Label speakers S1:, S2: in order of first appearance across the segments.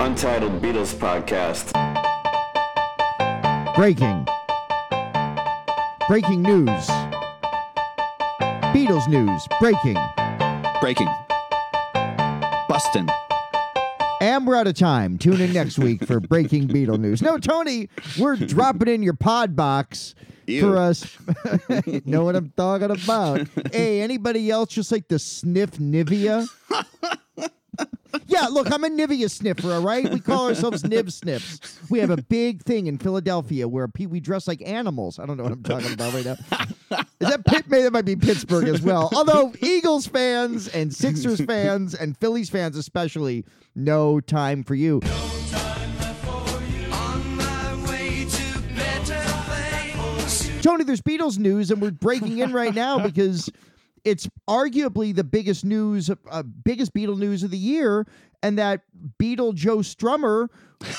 S1: Untitled Beatles Podcast.
S2: Breaking. Breaking news. Beatles news. Breaking.
S3: Breaking. Bustin'.
S2: And we're out of time. Tune in next week for breaking Beatle news. No, Tony, we're dropping in your pod box
S3: Ew.
S2: for us. know what I'm talking about? hey, anybody else just like to sniff Nivea? yeah, look, I'm a Nivea sniffer, all right? We call ourselves Niv Sniffs. We have a big thing in Philadelphia where pe- we dress like animals. I don't know what I'm talking about right now. Is that Pitt? Maybe that might be Pittsburgh as well. Although Eagles fans and Sixers fans and Phillies fans especially, no time for you. Tony, there's Beatles news, and we're breaking in right now because it's arguably the biggest news, uh, biggest Beatle news of the year, and that Beatle Joe Strummer,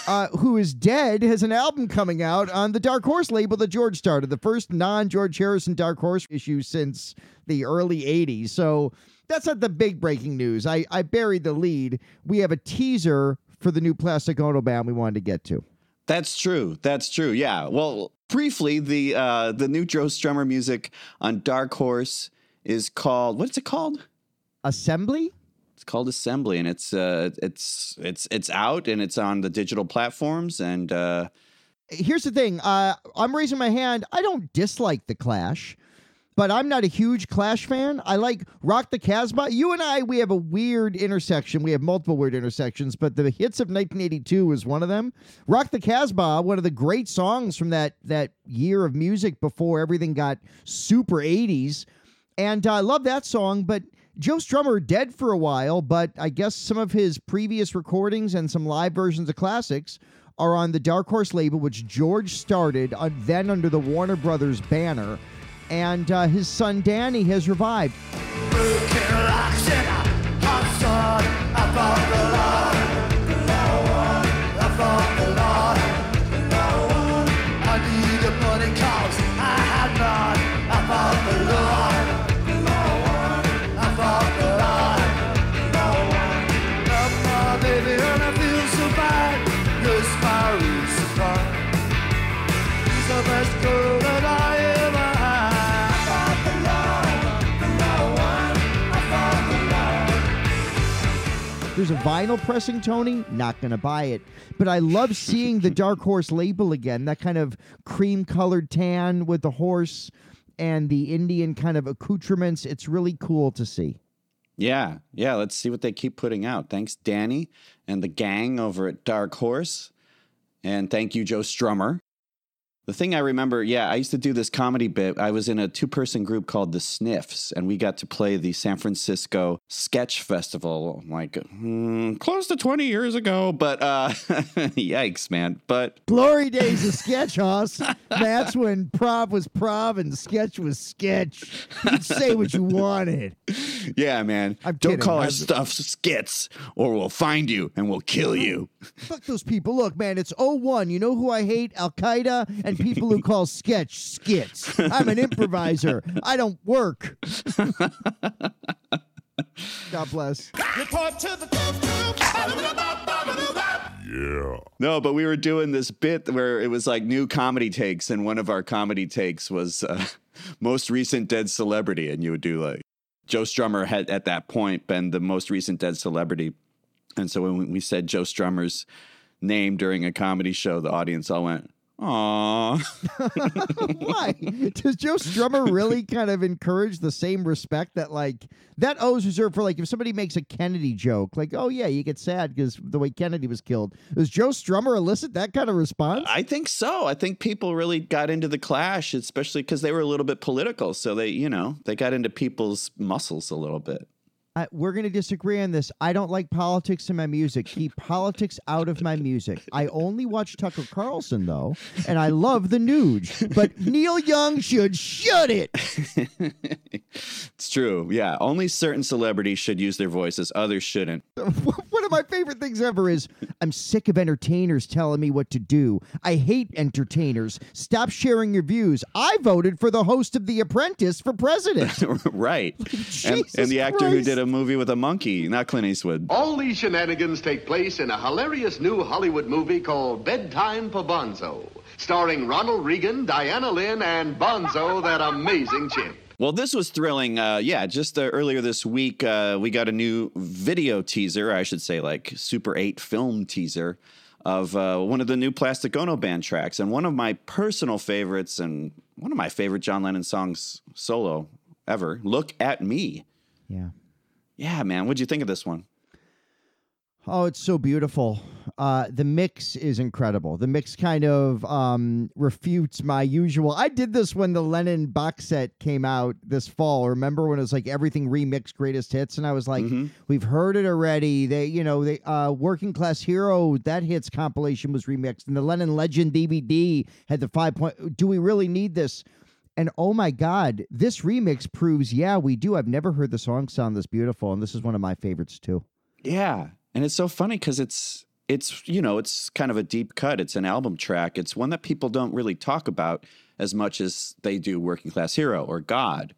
S2: uh, who is dead, has an album coming out on the Dark Horse label that George started, the first non-George Harrison Dark Horse issue since the early '80s. So that's not the big breaking news. I I buried the lead. We have a teaser for the new Plastic Ono band we wanted to get to.
S3: That's true. That's true. Yeah. Well, briefly, the uh, the new Joe Strummer music on Dark Horse is called what's it called?
S2: Assembly.
S3: It's called Assembly, and it's uh, it's it's it's out and it's on the digital platforms. And uh,
S2: here's the thing uh, i'm raising my hand i don't dislike the clash but i'm not a huge clash fan i like rock the casbah you and i we have a weird intersection we have multiple weird intersections but the hits of 1982 was one of them rock the casbah one of the great songs from that that year of music before everything got super 80s and uh, i love that song but Joe Strummer dead for a while, but I guess some of his previous recordings and some live versions of classics are on the Dark Horse label, which George started uh, then under the Warner Brothers banner. And uh, his son Danny has revived. A vinyl pressing, Tony. Not going to buy it. But I love seeing the Dark Horse label again. That kind of cream colored tan with the horse and the Indian kind of accoutrements. It's really cool to see.
S3: yeah, yeah. Let's see what they keep putting out. Thanks, Danny and the gang over at Dark Horse, and thank you, Joe Strummer. The thing I remember, yeah, I used to do this comedy bit. I was in a two person group called The Sniffs, and we got to play the San Francisco Sketch Festival like hmm, close to 20 years ago. But uh, yikes, man. But
S2: Glory days of sketch, Hoss. That's when prov was prov and sketch was sketch. You could say what you wanted.
S3: yeah, man,
S2: I'm
S3: don't
S2: kidding.
S3: call our
S2: I'm-
S3: stuff skits or we'll find you and we'll kill you.
S2: Fuck those people. Look, man, it's 01. You know who I hate? Al Qaeda and people who call sketch skits. I'm an improviser. I don't work. God bless. Yeah.
S3: No, but we were doing this bit where it was like new comedy takes, and one of our comedy takes was uh, most recent dead celebrity, and you would do like Joe Strummer had at that point been the most recent dead celebrity, and so when we said Joe Strummer's name during a comedy show, the audience all went, "Aw."
S2: Why? Does Joe Strummer really kind of encourage the same respect that, like, that O is reserved for, like, if somebody makes a Kennedy joke, like, oh, yeah, you get sad because the way Kennedy was killed. Does Joe Strummer elicit that kind of response?
S3: I think so. I think people really got into the clash, especially because they were a little bit political. So they, you know, they got into people's muscles a little bit.
S2: I, we're going to disagree on this. I don't like politics in my music. Keep politics out of my music. I only watch Tucker Carlson, though, and I love the Nuge. But Neil Young should shut it.
S3: It's true. Yeah. Only certain celebrities should use their voices, others shouldn't.
S2: One of my favorite things ever is I'm sick of entertainers telling me what to do. I hate entertainers. Stop sharing your views. I voted for the host of The Apprentice for president.
S3: right. and, and the actor who did a movie with a monkey, not Clint Eastwood.
S4: All these shenanigans take place in a hilarious new Hollywood movie called Bedtime for Bonzo, starring Ronald Reagan, Diana Lynn, and Bonzo, that amazing chimp.
S3: Well, this was thrilling. Uh, yeah, just uh, earlier this week, uh, we got a new video teaser, I should say, like Super 8 film teaser of uh, one of the new Plastic Ono band tracks. And one of my personal favorites and one of my favorite John Lennon songs solo ever, Look at Me.
S2: yeah.
S3: Yeah, man. What'd you think of this one?
S2: Oh, it's so beautiful. Uh, the mix is incredible. The mix kind of um, refutes my usual. I did this when the Lennon box set came out this fall. Remember when it was like everything remixed greatest hits, and I was like, "We've heard it already." They, you know, they uh, Working Class Hero that hits compilation was remixed, and the Lennon Legend DVD had the five point. Do we really need this? And oh my God, this remix proves, yeah, we do. I've never heard the song sound this beautiful, and this is one of my favorites too.
S3: Yeah, and it's so funny because it's it's you know it's kind of a deep cut. It's an album track. It's one that people don't really talk about as much as they do "Working Class Hero" or "God"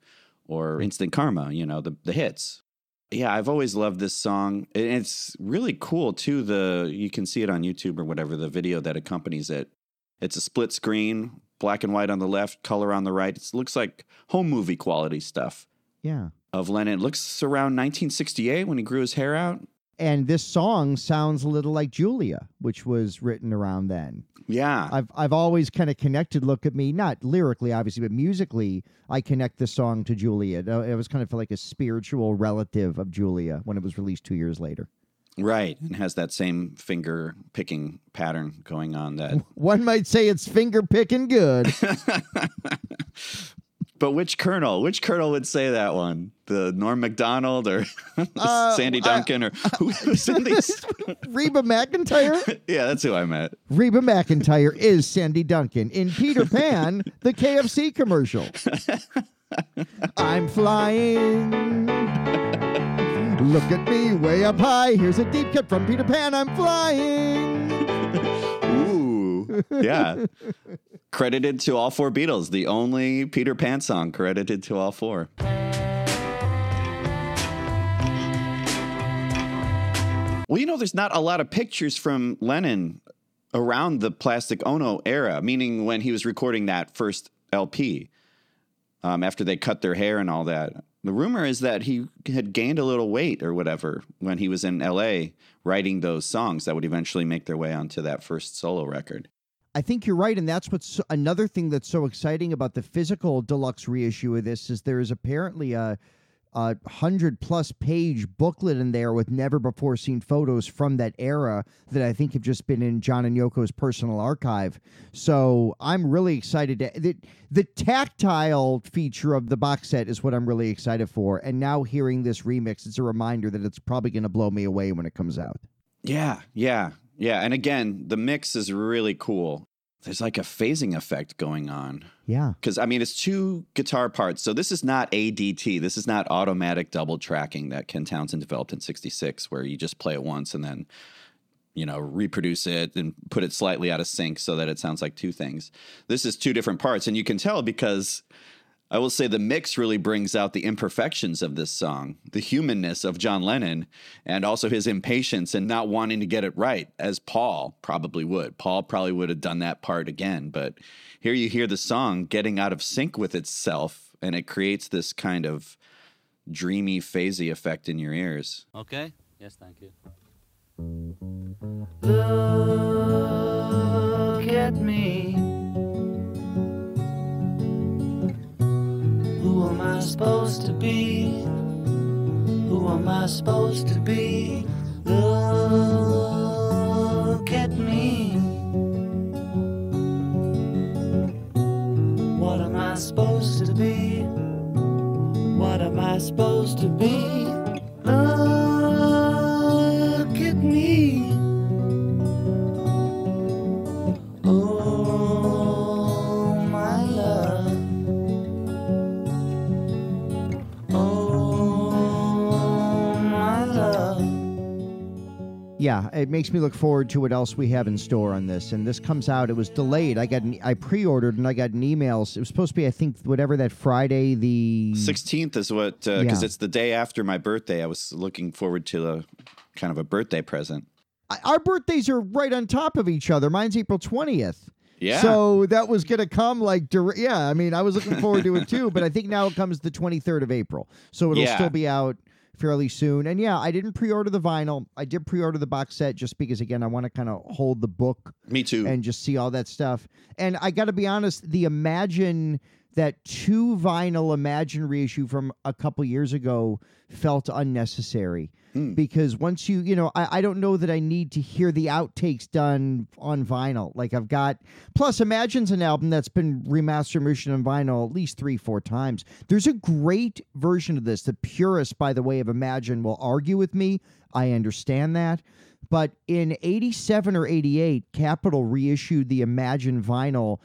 S3: or mm. "Instant Karma." You know the the hits. Yeah, I've always loved this song. And it's really cool too. The you can see it on YouTube or whatever. The video that accompanies it. It's a split screen, black and white on the left, color on the right. It looks like home movie quality stuff
S2: Yeah.
S3: of Lennon. It looks around 1968 when he grew his hair out.
S2: and this song sounds a little like Julia, which was written around then.
S3: Yeah.
S2: I've I've always kind of connected "Look at Me," not lyrically, obviously, but musically. I connect the song to Julia. It uh, it was kind of like a spiritual relative of Julia when it was released two years later.
S3: Right, and has that same finger picking pattern going on. That,
S2: One might say it's finger picking good.
S3: but which colonel? Which colonel would say that one? The Norm Macdonald or
S2: Uh,
S3: Sandy
S2: I-
S3: Duncan or who? Sandy?
S2: Reba McEntire.
S3: yeah, that's who I meant.
S2: Reba McEntire is Sandy Duncan in Peter Pan, the KFC commercial. I'm flying. Look at me way up high. Here's a deep cut from Peter Pan. I'm flying.
S3: Ooh, yeah. credited to all four Beatles. The only Peter Pan song credited to all four. Well, you know, there's not a lot of pictures from Lennon around the Plastic Ono era, meaning when he was recording that first LP um, after they cut their hair and all that. The rumor is that he had gained a little weight or whatever when he was in LA writing those songs that would eventually make their way onto that first solo record.
S2: I think you're right, and that's what's another thing that's so exciting about the physical deluxe reissue of this is there is apparently a, a hundred plus page booklet in there with never before seen photos from that era that I think have just been in John and Yoko's personal archive. So I'm really excited. To, the, the tactile feature of the box set is what I'm really excited for, and now hearing this remix, it's a reminder that it's probably going to blow me away when it comes out.
S3: Yeah, yeah, yeah. And again, the mix is really cool. There's like a phasing effect going on.
S2: Yeah.
S3: Because, I mean, it's two guitar parts. So this is not ADT. This is not automatic double tracking that Ken Townsend developed in 66, where you just play it once and then, you know, reproduce it and put it slightly out of sync so that it sounds like two things. This is two different parts. And you can tell because I will say the mix really brings out the imperfections of this song, the humanness of John Lennon, and also his impatience and not wanting to get it right, as Paul probably would. Paul probably would have done that part again, but here you hear the song getting out of sync with itself, and it creates this kind of dreamy, phasey effect in your ears.
S5: Okay? Yes, thank you.
S6: Look at me. Who am I supposed to be? Who am I supposed to be? Look at me. What am I supposed to be? What am I supposed to be?
S2: It makes me look forward to what else we have in store on this. And this comes out. It was delayed. I got an, I pre-ordered and I got an email. It was supposed to be, I think, whatever that Friday the
S3: 16th is what, uh, because
S2: Yeah.
S3: it's the day after my birthday. I was looking forward to a kind of a birthday present.
S2: I- our birthdays are right on top of each other. Mine's April twentieth.
S3: Yeah.
S2: So that was gonna come like dir- yeah. I mean, I was looking forward to it too, but I think now it comes the twenty third of April, so it'll
S3: Yeah.
S2: still be out fairly soon. And yeah, I didn't pre-order the vinyl. I did pre-order the box set just because again, I want to kind of hold the book
S3: Me too.
S2: and just see all that stuff. And I got to be honest, the Imagine that two vinyl Imagine reissue from a couple years ago felt unnecessary
S3: Hmm.
S2: because once you, you know, I, I don't know that I need to hear the outtakes done on vinyl. Like I've got, plus Imagine's an album that's been remastered version on vinyl at least three, four times. There's a great version of this. The purists, by the way, of Imagine will argue with me. I understand that. But in 87 or 88, Capitol reissued the Imagine vinyl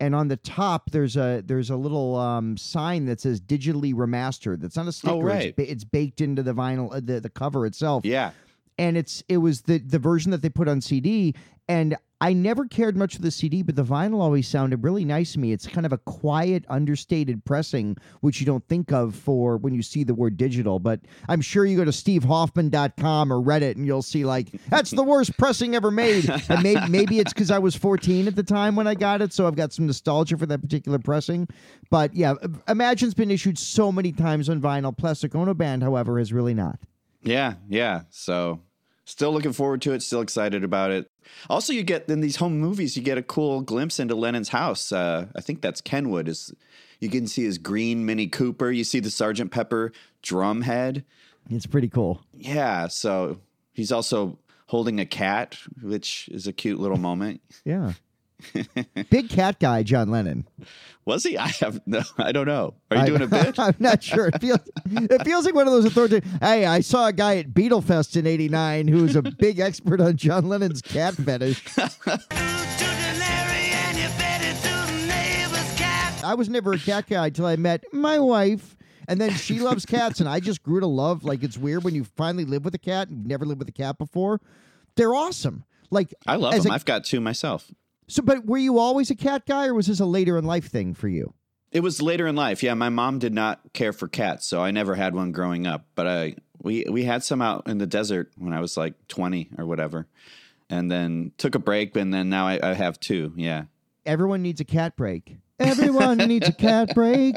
S2: and on the top there's a there's a little um, sign that says digitally remastered. That's not a sticker. It's
S3: right.
S2: ba- It's, baked into the vinyl, uh, the the cover itself.
S3: yeah.
S2: And it's it was the the version that they put on CD. And I never cared much for the CD, but the vinyl always sounded really nice to me. It's kind of a quiet, understated pressing, which you don't think of for when you see the word digital. But I'm sure you go to stevehoffman.com or Reddit and you'll see like that's the worst pressing ever made. And maybe maybe it's because I was 14 at the time when I got it, so I've got some nostalgia for that particular pressing. But yeah, uh, Imagine's been issued so many times on vinyl. Plastic Ono Band, however, has really not.
S3: Yeah, yeah. So still looking forward to it, still excited about it. Also, you get in these home movies, you get a cool glimpse into Lennon's house. Uh, I think that's Kenwood. Is you can see his green Mini Cooper. You see the Sergeant Pepper drum head.
S2: It's pretty cool.
S3: Yeah. So he's also holding a cat, which is a cute little moment.
S2: Yeah. Big cat guy, John Lennon.
S3: Was he? I have no. I don't know. Are you
S2: I-
S3: doing a bit?
S2: I'm not sure. It feels it feels like one of those authoritative. Hey, I saw a guy at Beatlefest in '89 who was a big expert on John Lennon's cat fetish. I was never a cat guy until I met my wife. And then she loves cats, and I just grew to love. Like it's weird when you finally live with a cat and you've never lived with a cat before. They're awesome. Like
S3: I love them. I've got two myself.
S2: So, but were you always a cat guy, or was this a later in life thing for you?
S3: It was later in life. Yeah, my mom did not care for cats, so I never had one growing up. But I we we had some out in the desert when I was like twenty or whatever, and then took a break, and then now I, I have two. Yeah,
S2: Everyone needs a cat break. Everyone needs a cat break.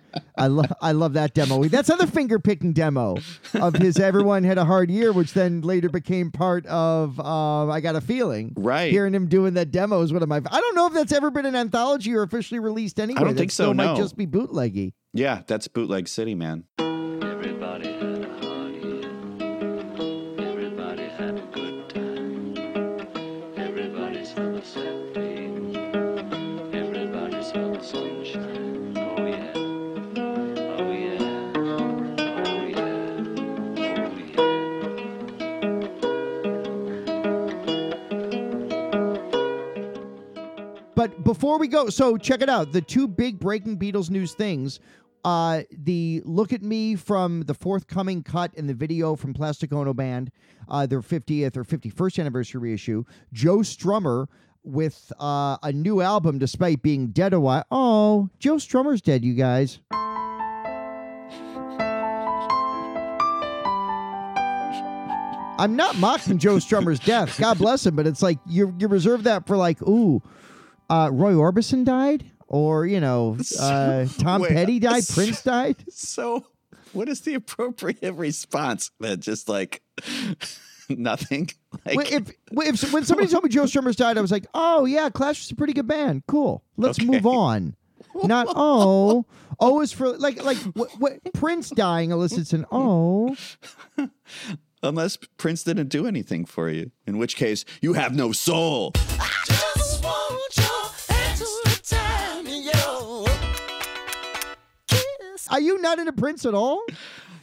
S2: I love I love that demo. That's another finger picking demo of his Everyone Had a Hard Year, which then later became part of uh, I Got a Feeling.
S3: Right.
S2: Hearing him doing that demo is one of my I don't know if that's ever been an anthology or officially released anyway.
S3: I don't
S2: That
S3: think so,
S2: still might just be bootleggy.
S3: yeah. That's bootleg city, man.
S2: We go, so check it out. The two big breaking Beatles news things. Uh, the look at me from the forthcoming cut in the video from Plastic Ono Band, uh, their 50th or 51st anniversary reissue. Joe Strummer with uh, a new album despite being dead a while. Oh, Joe Strummer's dead, you guys. I'm not mocking Joe Strummer's death. God bless him, but it's like you you reserve that for like, ooh, uh, Roy Orbison died, or you know, uh, Tom
S3: Wait,
S2: Petty died,
S3: so-
S2: Prince died.
S3: So, what is the appropriate response? That just like nothing. Like,
S2: When- if, when- if when somebody told me Joe Strummer's died, I was like, oh yeah, Clash was a pretty good band. Cool, let's
S3: Okay.
S2: move on. Not oh, oh is for like like what, what Prince dying elicits an oh.
S3: unless Prince didn't do anything for you, in which case you have no soul.
S2: Are you not into Prince at all?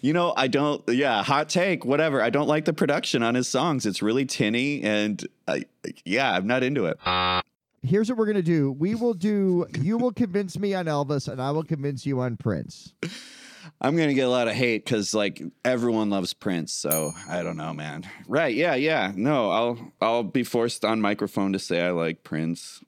S3: You know, I don't. Yeah, hot take, whatever. I don't like the production on his songs. It's really tinny, and I, yeah, I'm not into it.
S2: Here's what we're gonna do. We will do. You will convince me on Elvis, and I will convince you on Prince.
S3: I'm gonna get a lot of hate because like everyone loves Prince, so I don't know, man. Right? Yeah, yeah. No, I'll I'll be forced on microphone to say I like Prince.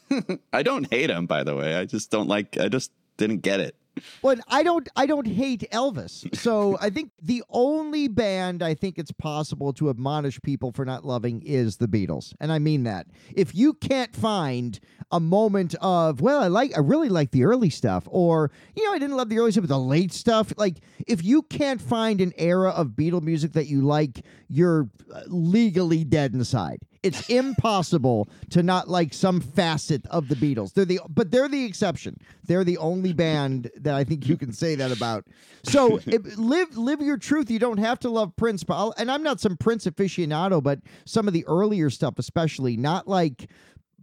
S3: I don't hate him, by the way. I just don't like. I just didn't get it.
S2: But I don't I don't hate Elvis. So I think the only band I think it's possible to admonish people for not loving is the Beatles. And I mean that. If you can't find a moment of, well, I like I really like the early stuff or you know, I didn't love the early stuff but the late stuff, like if you can't find an era of Beatle music that you like, you're uh, legally dead inside. It's impossible to not like some facet of the Beatles. They're the but they're the exception. They're the only band that I think you can say that about. So if, live live your truth. You don't have to love Prince, but I'll, and I'm not some Prince aficionado, but some of the earlier stuff, especially not like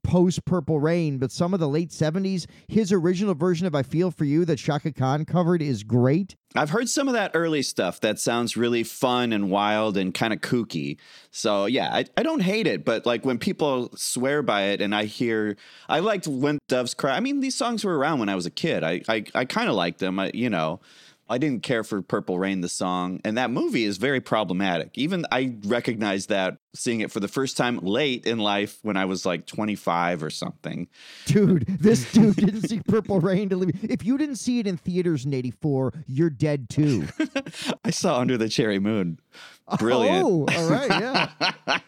S2: post Purple Rain, but some of the late 70s. His original version of I Feel For You that Chaka Khan covered is great.
S3: I've heard some of that early stuff that sounds really fun and wild and kind of kooky. So yeah, I, I don't hate it, but like when people swear by it and I hear I liked When Doves Cry. I mean, these songs were around when I was a kid. I I, I kind of liked them. I you know. I didn't care for Purple Rain, the song, and that movie is very problematic. Even I recognized that seeing it for the first time late in life when I was like 25 or something.
S2: Dude, this dude didn't see Purple Rain to live. If you didn't see it in theaters in 84, you're dead too.
S3: I saw Under the Cherry Moon. Brilliant.
S2: Oh, all right,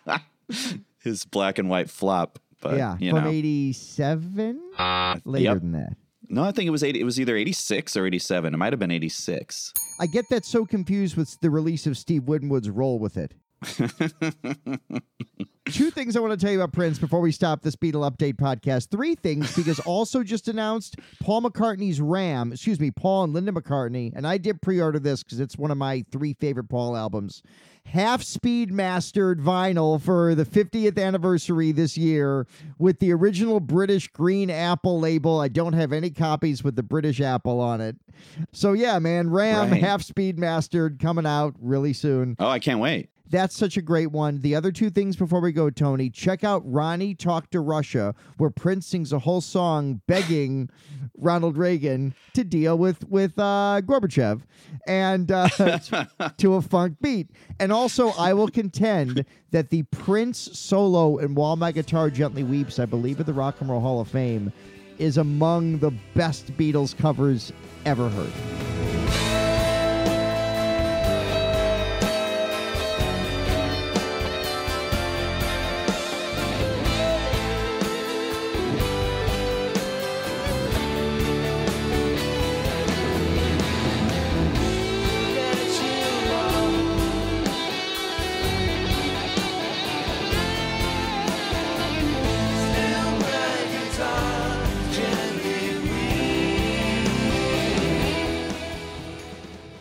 S2: yeah.
S3: His black and white flop. But,
S2: yeah,
S3: you
S2: from
S3: know.
S2: 87? Uh, Later
S3: Yep.
S2: than that.
S3: No, I think it was 80, it was either 86 or 87. It might have been 86.
S2: I get that so confused with the release of Steve Winwood's Roll with It. Two things I want to tell you about Prince before we stop this Beatle Update podcast. Three things because also just announced Paul McCartney's Ram, excuse me, Paul and Linda McCartney, and I did pre-order this because it's one of my three favorite Paul albums. Half speed mastered vinyl for the 50th anniversary this year with the original British green apple label. I don't have any copies with the British apple on it. So yeah, man, Ram
S3: Right.
S2: half speed mastered coming out really soon.
S3: Oh, I can't wait.
S2: That's such a great one. The other two things before we go, Tony, check out Ronnie Talk to Russia, where Prince sings a whole song begging Ronald Reagan to deal with with uh, Gorbachev and uh, to a funk beat. And also, I will contend that the Prince solo in While My Guitar Gently Weeps, I believe at the Rock and Roll Hall of Fame, is among the best Beatles covers ever heard.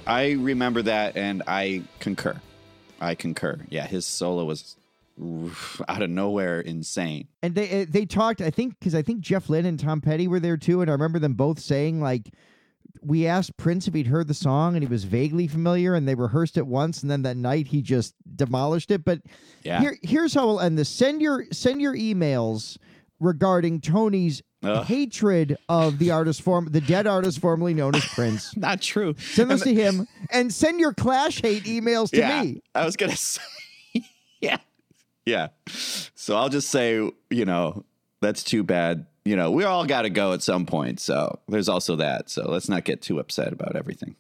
S3: I remember that and I concur. I concur. Yeah, his solo was out of nowhere insane.
S2: And they uh, they talked, I think, because I think Jeff Lynne and Tom Petty were there too, and I remember them both saying like, we asked Prince if he'd heard the song, and he was vaguely familiar, and they rehearsed it once, and then that night he just demolished it. But
S3: Yeah.
S2: here, here's how we'll end this: send your send your emails regarding Tony's
S3: Ugh.
S2: hatred of the artist form, the dead artist formerly known as Prince.
S3: Not true.
S2: Send those to him, and send your Clash hate emails to
S3: yeah,
S2: me.
S3: I was gonna say, yeah, yeah. So I'll just say, you know, that's too bad. You know, we all got to go at some point. So there's also that. So let's not get too upset about everything.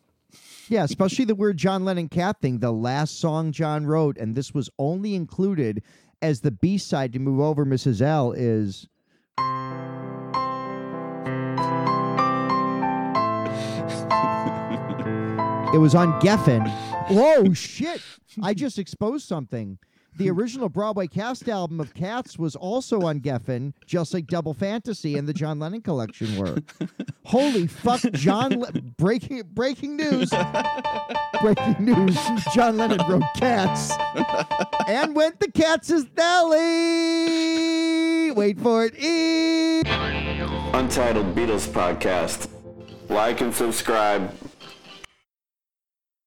S2: Yeah, especially the weird John Lennon cat thing. The last song John wrote, and this was only included as the B side to move over Mrs. L is It was on Geffen. Whoa, shit. I just exposed something. The original Broadway cast album of Cats was also on Geffen, just like Double Fantasy and the John Lennon collection were. Holy fuck, John Le- breaking breaking news. breaking news. John Lennon wrote Cats and went to Cats' belly. Wait for it. E-
S1: Untitled Beatles Podcast. Like and subscribe.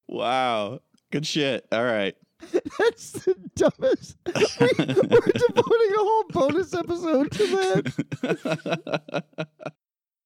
S3: Wow, good shit. All right.
S2: That's the dumbest. We, we're devoting a whole bonus episode to that.